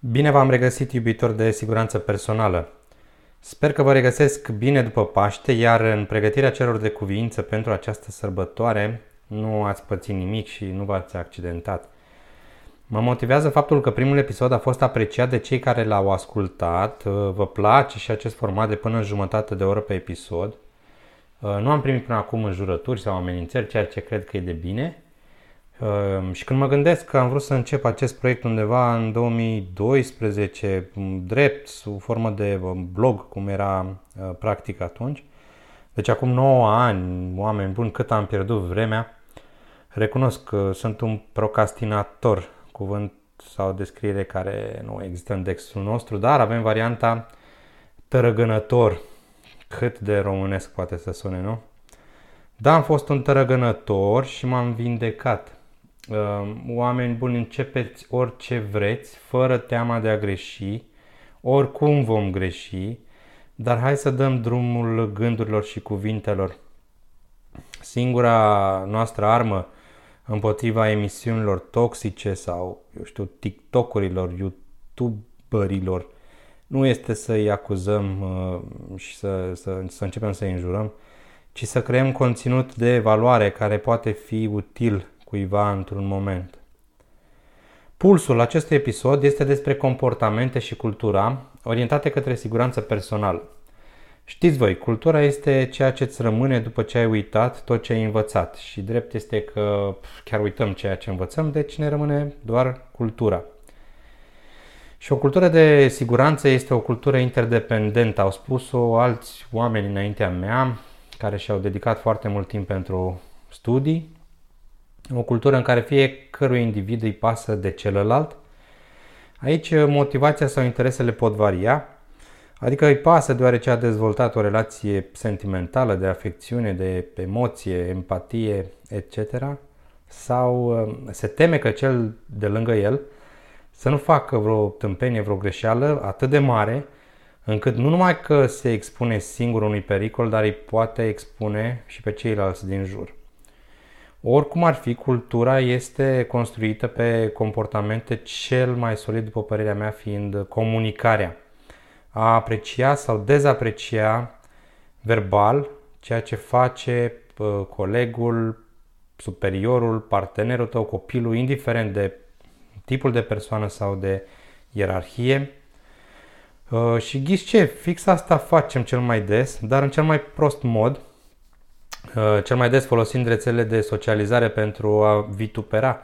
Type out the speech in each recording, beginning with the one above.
Bine v-am regăsit, iubitori de siguranță personală. Sper că vă regăsesc bine după Paște, iar în pregătirea celor de cuvință pentru această sărbătoare nu ați pățit nimic și nu v-ați accidentat. Mă motivează faptul că primul episod a fost apreciat de cei care l-au ascultat, vă place și acest format de până în jumătate de oră pe episod. Nu am primit până acum înjurături sau amenințări, ceea ce cred că e de bine. Ehm, și când mă gândesc că am vrut să încep acest proiect undeva în 2012, drept, sub formă de blog, cum era uh, practic atunci, deci acum 9 ani, oameni buni, cât am pierdut vremea, recunosc că sunt un procrastinator, cuvânt sau descriere care nu există în textul nostru, dar avem varianta tărăgănător, cât de românesc poate să sune, nu? Da, am fost un tărăgănător și m-am vindecat. Ehm, oameni buni, începeți orice vreți, fără teama de a greși, oricum vom greși, dar hai să dăm drumul gândurilor și cuvintelor. Singura noastră armă împotriva emisiunilor toxice sau, eu știu, TikTokurilor, YouTuberilor, nu este să-i acuzăm uh, și să, să, să începem să-i înjurăm, ci să creăm conținut de valoare care poate fi util cuiva într-un moment. Pulsul acestui episod este despre comportamente și cultura orientate către siguranță personală. Știți voi, cultura este ceea ce îți rămâne după ce ai uitat tot ce ai învățat și drept este că chiar uităm ceea ce învățăm, deci ne rămâne doar cultura. Și o cultură de siguranță este o cultură interdependentă, au spus-o alți oameni înaintea mea, care și-au dedicat foarte mult timp pentru studii o cultură în care fiecărui individ îi pasă de celălalt. Aici motivația sau interesele pot varia, adică îi pasă deoarece a dezvoltat o relație sentimentală, de afecțiune, de emoție, empatie, etc. Sau uh, se teme că cel de lângă el să nu facă vreo tâmpenie, vreo greșeală atât de mare, încât nu numai că se expune singur unui pericol, dar îi poate expune și pe ceilalți din jur. Oricum ar fi, cultura este construită pe comportamente cel mai solid, după părerea mea, fiind comunicarea. A aprecia sau dezaprecia verbal ceea ce face colegul, superiorul, partenerul tău, copilul, indiferent de tipul de persoană sau de ierarhie. Și ghiți ce? Fix asta facem cel mai des, dar în cel mai prost mod – Uh, cel mai des folosind rețelele de socializare pentru a vitupera.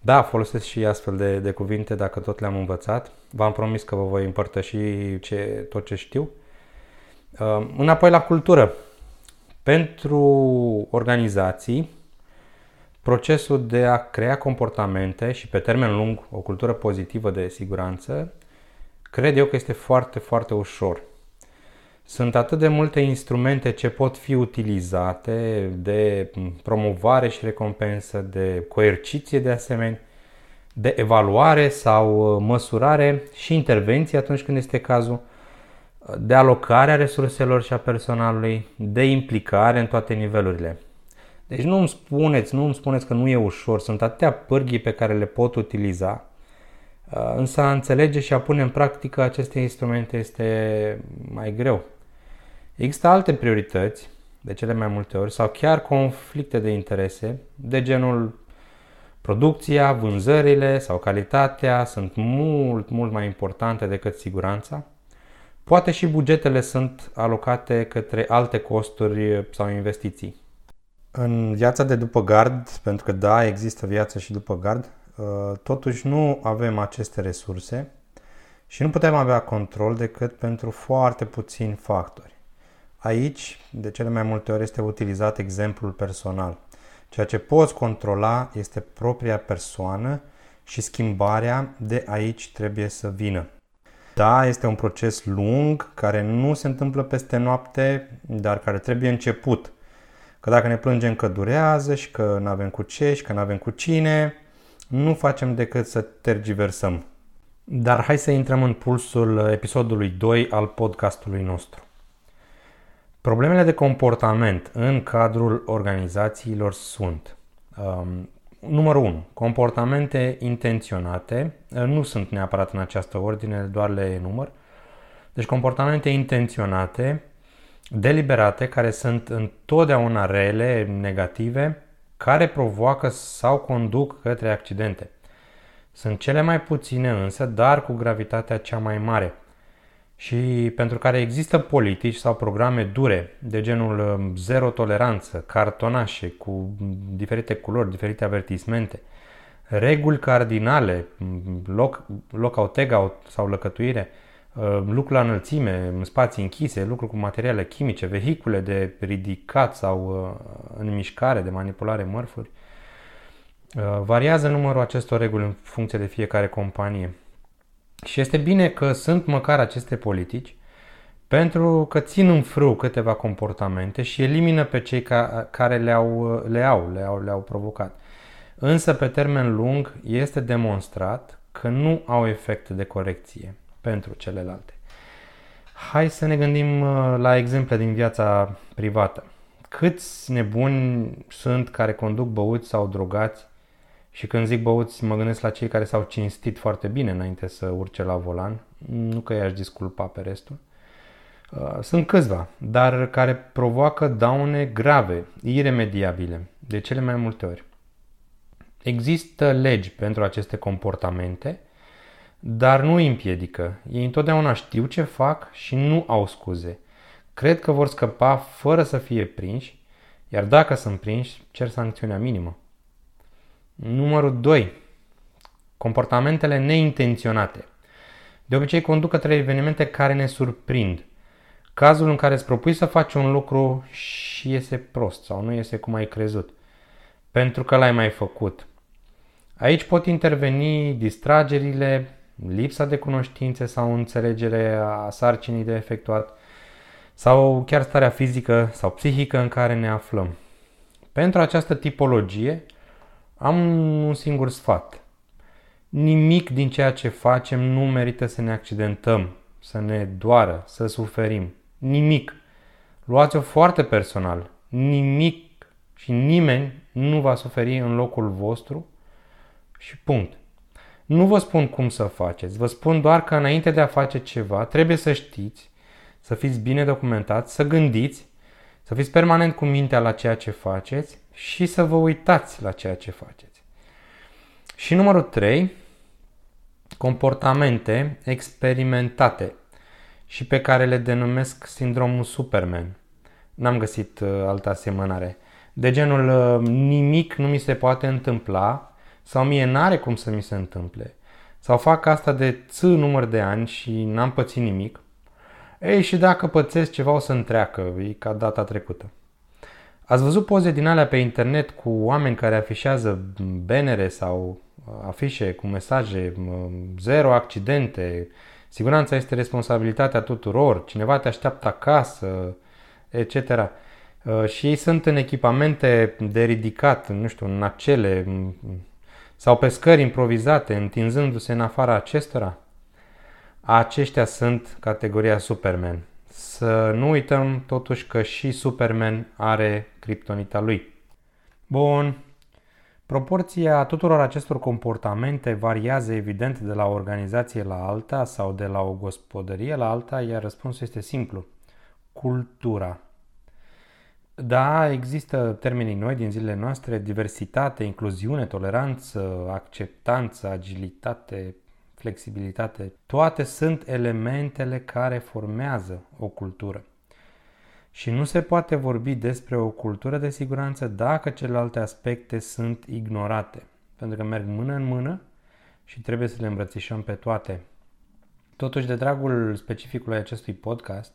Da, folosesc și astfel de, de cuvinte dacă tot le-am învățat. V-am promis că vă voi împărtăși ce, tot ce știu. Uh, înapoi la cultură. Pentru organizații, procesul de a crea comportamente și pe termen lung o cultură pozitivă de siguranță, cred eu că este foarte, foarte ușor. Sunt atât de multe instrumente ce pot fi utilizate de promovare și recompensă, de coerciție de asemenea, de evaluare sau uh, măsurare și intervenție atunci când este cazul, de alocare a resurselor și a personalului, de implicare în toate nivelurile. Deci nu îmi spuneți, nu îmi spuneți că nu e ușor, sunt atâtea pârghii pe care le pot utiliza, uh, însă a înțelege și a pune în practică aceste instrumente este mai greu. Există alte priorități, de cele mai multe ori, sau chiar conflicte de interese, de genul producția, vânzările sau calitatea sunt mult, mult mai importante decât siguranța. Poate și bugetele sunt alocate către alte costuri sau investiții. În viața de după gard, pentru că da, există viață și după gard, uh, totuși nu avem aceste resurse și nu putem avea control decât pentru foarte puțini factori. Aici, de cele mai multe ori, este utilizat exemplul personal. Ceea ce poți controla este propria persoană și schimbarea de aici trebuie să vină. Da, este un proces lung care nu se întâmplă peste noapte, dar care trebuie început. Că dacă ne plângem că durează și că nu avem cu ce și că nu avem cu cine, nu facem decât să tergiversăm. Dar hai să intrăm în pulsul episodului 2 al podcastului nostru. Problemele de comportament în cadrul organizațiilor sunt um, numărul 1. Comportamente intenționate. Nu sunt neapărat în această ordine, doar le număr. Deci comportamente intenționate, deliberate, care sunt întotdeauna rele, negative, care provoacă sau conduc către accidente. Sunt cele mai puține însă, dar cu gravitatea cea mai mare și pentru care există politici sau programe dure, de genul um, zero toleranță, cartonașe cu diferite culori, diferite avertismente, reguli cardinale, loc, loc take-out sau lăcătuire, uh, lucru la înălțime, în spații închise, lucru cu materiale chimice, vehicule de ridicat sau uh, în mișcare, de manipulare mărfuri. Uh, variază numărul acestor reguli în funcție de fiecare companie. Și este bine că sunt măcar aceste politici, pentru că țin în frâu câteva comportamente și elimină pe cei ca, care le-au, le au, le-au, le-au provocat. Însă, pe termen lung, este demonstrat că nu au efect de corecție pentru celelalte. Hai să ne gândim uh, la exemple din viața privată. Câți nebuni sunt care conduc băuți sau drogați și când zic băuți, mă gândesc la cei care s-au cinstit foarte bine înainte să urce la volan. Nu că i-aș disculpa pe restul. Uh, sunt câțiva, dar care provoacă daune grave, iremediabile, de cele mai multe ori. Există legi pentru aceste comportamente, dar nu îi împiedică. Ei întotdeauna știu ce fac și nu au scuze. Cred că vor scăpa fără să fie prinși, iar dacă sunt prinși, cer sancțiunea minimă. Numărul 2. Comportamentele neintenționate. De obicei conduc către evenimente care ne surprind. Cazul în care îți propui să faci un lucru și iese prost sau nu iese cum ai crezut. Pentru că l-ai mai făcut. Aici pot interveni distragerile, lipsa de cunoștințe sau înțelegere a sarcinii de efectuat sau chiar starea fizică sau psihică în care ne aflăm. Pentru această tipologie, am un singur sfat. Nimic din ceea ce facem nu merită să ne accidentăm, să ne doară, să suferim. Nimic. Luați-o foarte personal. Nimic și nimeni nu va suferi în locul vostru și punct. Nu vă spun cum să faceți, vă spun doar că înainte de a face ceva trebuie să știți, să fiți bine documentați, să gândiți, să fiți permanent cu mintea la ceea ce faceți și să vă uitați la ceea ce faceți. Și numărul 3, comportamente experimentate și pe care le denumesc sindromul Superman. N-am găsit uh, altă asemănare. De genul uh, nimic nu mi se poate întâmpla sau mie n-are cum să mi se întâmple. Sau fac asta de ț număr de ani și n-am pățit nimic. Ei, și dacă pățesc ceva o să întreacă, e ca data trecută. Ați văzut poze din alea pe internet cu oameni care afișează benere sau uh, afișe cu mesaje uh, zero accidente, siguranța este responsabilitatea tuturor, cineva te așteaptă acasă, etc. Uh, și ei sunt în echipamente de ridicat, nu știu, în acele sau pe scări improvizate, întinzându-se în afara acestora. Aceștia sunt categoria Superman. Să nu uităm totuși că și Superman are criptonita lui. Bun. Proporția tuturor acestor comportamente variază evident de la o organizație la alta sau de la o gospodărie la alta, iar răspunsul este simplu. Cultura. Da, există termenii noi din zilele noastre, diversitate, incluziune, toleranță, acceptanță, agilitate, flexibilitate, toate sunt elementele care formează o cultură. Și nu se poate vorbi despre o cultură de siguranță dacă celelalte aspecte sunt ignorate, pentru că merg mână în mână și trebuie să le îmbrățișăm pe toate. Totuși, de dragul specificului acestui podcast,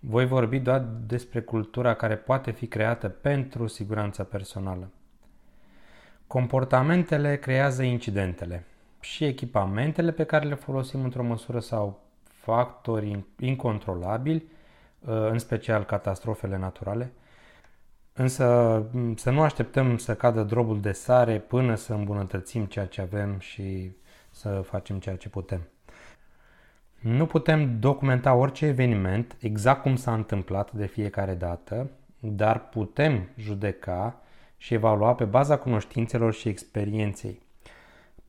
voi vorbi doar despre cultura care poate fi creată pentru siguranța personală. Comportamentele creează incidentele și echipamentele pe care le folosim într-o măsură sau factori incontrolabili, uh, în special catastrofele naturale. Însă să nu așteptăm să cadă drobul de sare până să îmbunătățim ceea ce avem și să facem ceea ce putem. Nu putem documenta orice eveniment exact cum s-a întâmplat de fiecare dată, dar putem judeca și evalua pe baza cunoștințelor și experienței.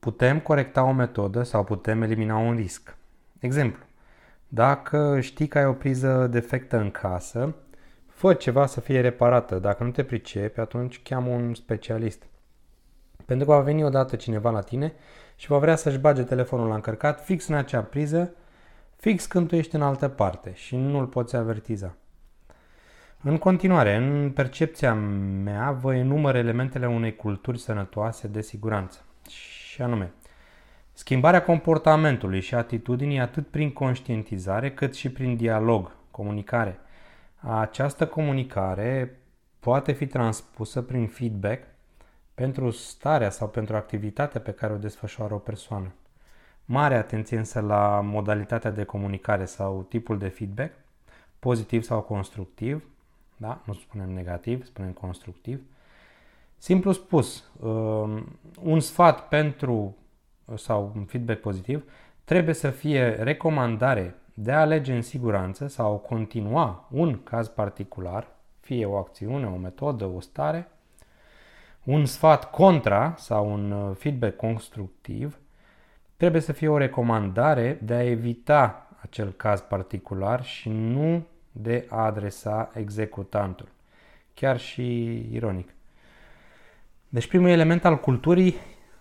Putem corecta o metodă sau putem elimina un risc. Exemplu, dacă știi că ai o priză defectă în casă, fă ceva să fie reparată. Dacă nu te pricepi, atunci cheamă un specialist. Pentru că va veni odată cineva la tine și va vrea să-și bage telefonul la încărcat fix în acea priză, fix când tu ești în altă parte și nu-l poți avertiza. În continuare, în percepția mea, vă enumăr elementele unei culturi sănătoase de siguranță. Și anume, schimbarea comportamentului și atitudinii atât prin conștientizare cât și prin dialog, comunicare. Această comunicare poate fi transpusă prin feedback pentru starea sau pentru activitatea pe care o desfășoară o persoană. Mare atenție însă la modalitatea de comunicare sau tipul de feedback, pozitiv sau constructiv, da? nu spunem negativ, spunem constructiv. Simplu spus, um, un sfat pentru sau un feedback pozitiv trebuie să fie recomandare de a alege în siguranță sau continua un caz particular, fie o acțiune, o metodă, o stare, un sfat contra sau un uh, feedback constructiv trebuie să fie o recomandare de a evita acel caz particular și nu de a adresa executantul. Chiar și ironic. Deci primul element al culturii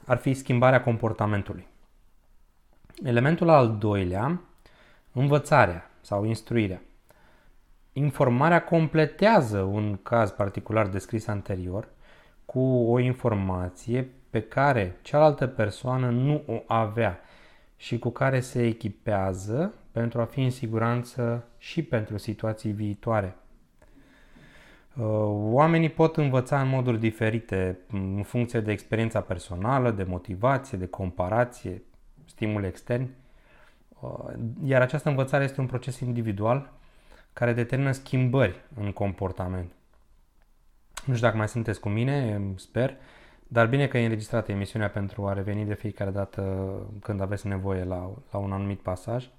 ar fi schimbarea comportamentului. Elementul al doilea, învățarea sau instruirea. Informarea completează un caz particular descris anterior cu o informație pe care cealaltă persoană nu o avea și cu care se echipează pentru a fi în siguranță și pentru situații viitoare. Uh, oamenii pot învăța în moduri diferite, în funcție de experiența personală, de motivație, de comparație, stimuli externi, uh, iar această învățare este un proces individual care determină schimbări în comportament. Nu știu dacă mai sunteți cu mine, sper, dar bine că e înregistrată emisiunea pentru a reveni de fiecare dată când aveți nevoie la, la un anumit pasaj.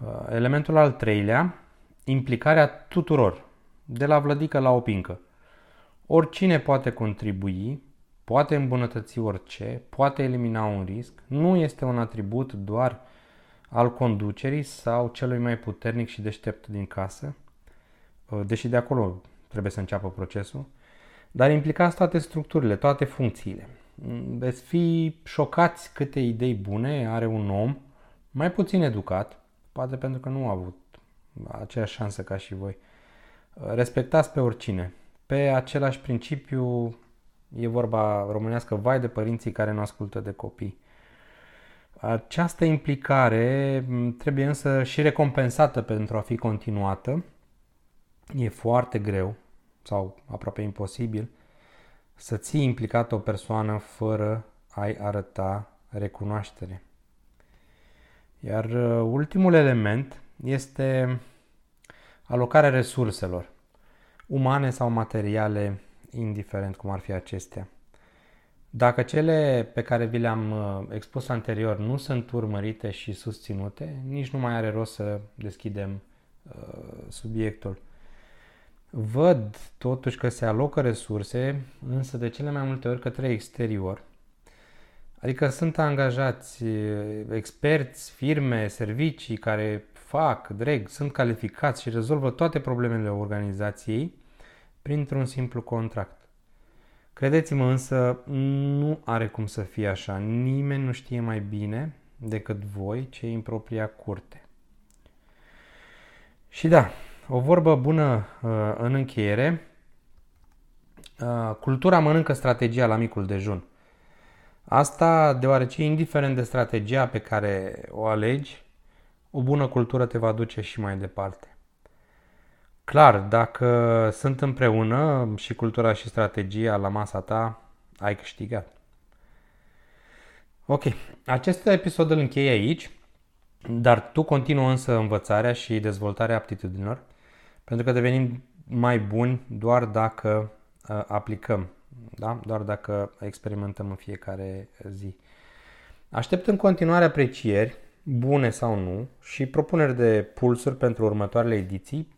Uh, elementul al treilea, implicarea tuturor, de la vlădică la opincă. Oricine poate contribui, poate îmbunătăți orice, poate elimina un risc, nu este un atribut doar al conducerii sau celui mai puternic și deștept din casă, uh, deși de acolo trebuie să înceapă procesul, dar implicați toate structurile, toate funcțiile. Veți fi șocați câte idei bune are un om mai puțin educat, poate pentru că nu a avut aceeași șansă ca și voi. Respectați pe oricine. Pe același principiu e vorba românească, vai de părinții care nu ascultă de copii. Această implicare trebuie însă și recompensată pentru a fi continuată. E foarte greu sau aproape imposibil să ții implicat o persoană fără a-i arăta recunoaștere. Iar uh, ultimul element este alocarea resurselor, umane sau materiale, indiferent cum ar fi acestea. Dacă cele pe care vi le-am uh, expus anterior nu sunt urmărite și susținute, nici nu mai are rost să deschidem uh, subiectul. Văd totuși că se alocă resurse, însă de cele mai multe ori către exterior. Adică sunt angajați experți, firme, servicii care fac, dreg, sunt calificați și rezolvă toate problemele organizației printr-un simplu contract. Credeți-mă însă, nu are cum să fie așa. Nimeni nu știe mai bine decât voi cei în propria curte. Și da, o vorbă bună uh, în încheiere. Uh, cultura mănâncă strategia la micul dejun. Asta deoarece, indiferent de strategia pe care o alegi, o bună cultură te va duce și mai departe. Clar, dacă sunt împreună și cultura și strategia la masa ta, ai câștigat. Ok, acest episod îl închei aici, dar tu continuă însă învățarea și dezvoltarea aptitudinilor pentru că devenim mai buni doar dacă uh, aplicăm, da? doar dacă experimentăm în fiecare zi. Aștept în continuare aprecieri, bune sau nu, și propuneri de pulsuri pentru următoarele ediții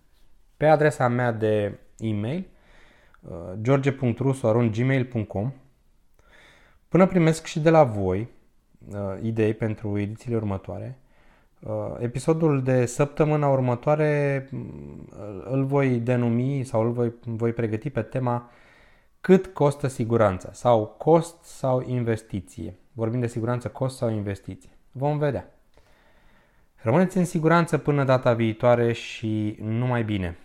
pe adresa mea de e-mail george.rusu.gmail.com Până primesc și de la voi idei pentru edițiile următoare, episodul de săptămâna următoare îl voi denumi sau îl voi, voi pregăti pe tema cât costă siguranța sau cost sau investiție. Vorbim de siguranță, cost sau investiție. Vom vedea. Rămâneți în siguranță până data viitoare și numai bine!